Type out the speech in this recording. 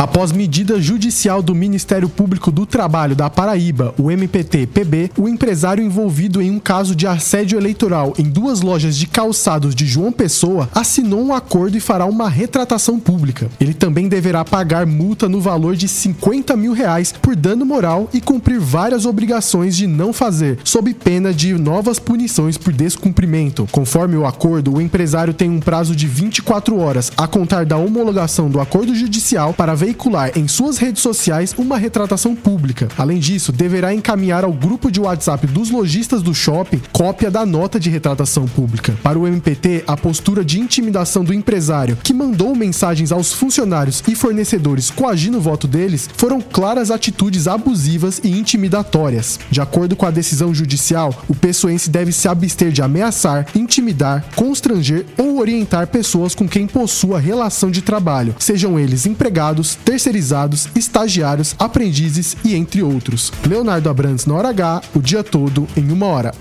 Após medida judicial do Ministério Público do Trabalho da Paraíba, o MPT-PB, o empresário envolvido em um caso de assédio eleitoral em duas lojas de calçados de João Pessoa assinou um acordo e fará uma retratação pública. Ele também deverá pagar multa no valor de 50 mil reais por dano moral e cumprir várias obrigações de não fazer, sob pena de novas punições por descumprimento. Conforme o acordo, o empresário tem um prazo de 24 horas a contar da homologação do acordo judicial para veicular em suas redes sociais uma retratação pública. Além disso, deverá encaminhar ao grupo de WhatsApp dos lojistas do shopping cópia da nota de retratação pública. Para o MPT, a postura de intimidação do empresário, que mandou mensagens aos funcionários e fornecedores coagindo o voto deles, foram claras atitudes abusivas e intimidatórias. De acordo com a decisão judicial, o pessoense deve se abster de ameaçar, intimidar, constranger ou orientar pessoas com quem possua relação de trabalho, sejam eles empregados, terceirizados, estagiários, aprendizes e entre outros. Leonardo Abrantes na hora H, o dia todo em uma hora.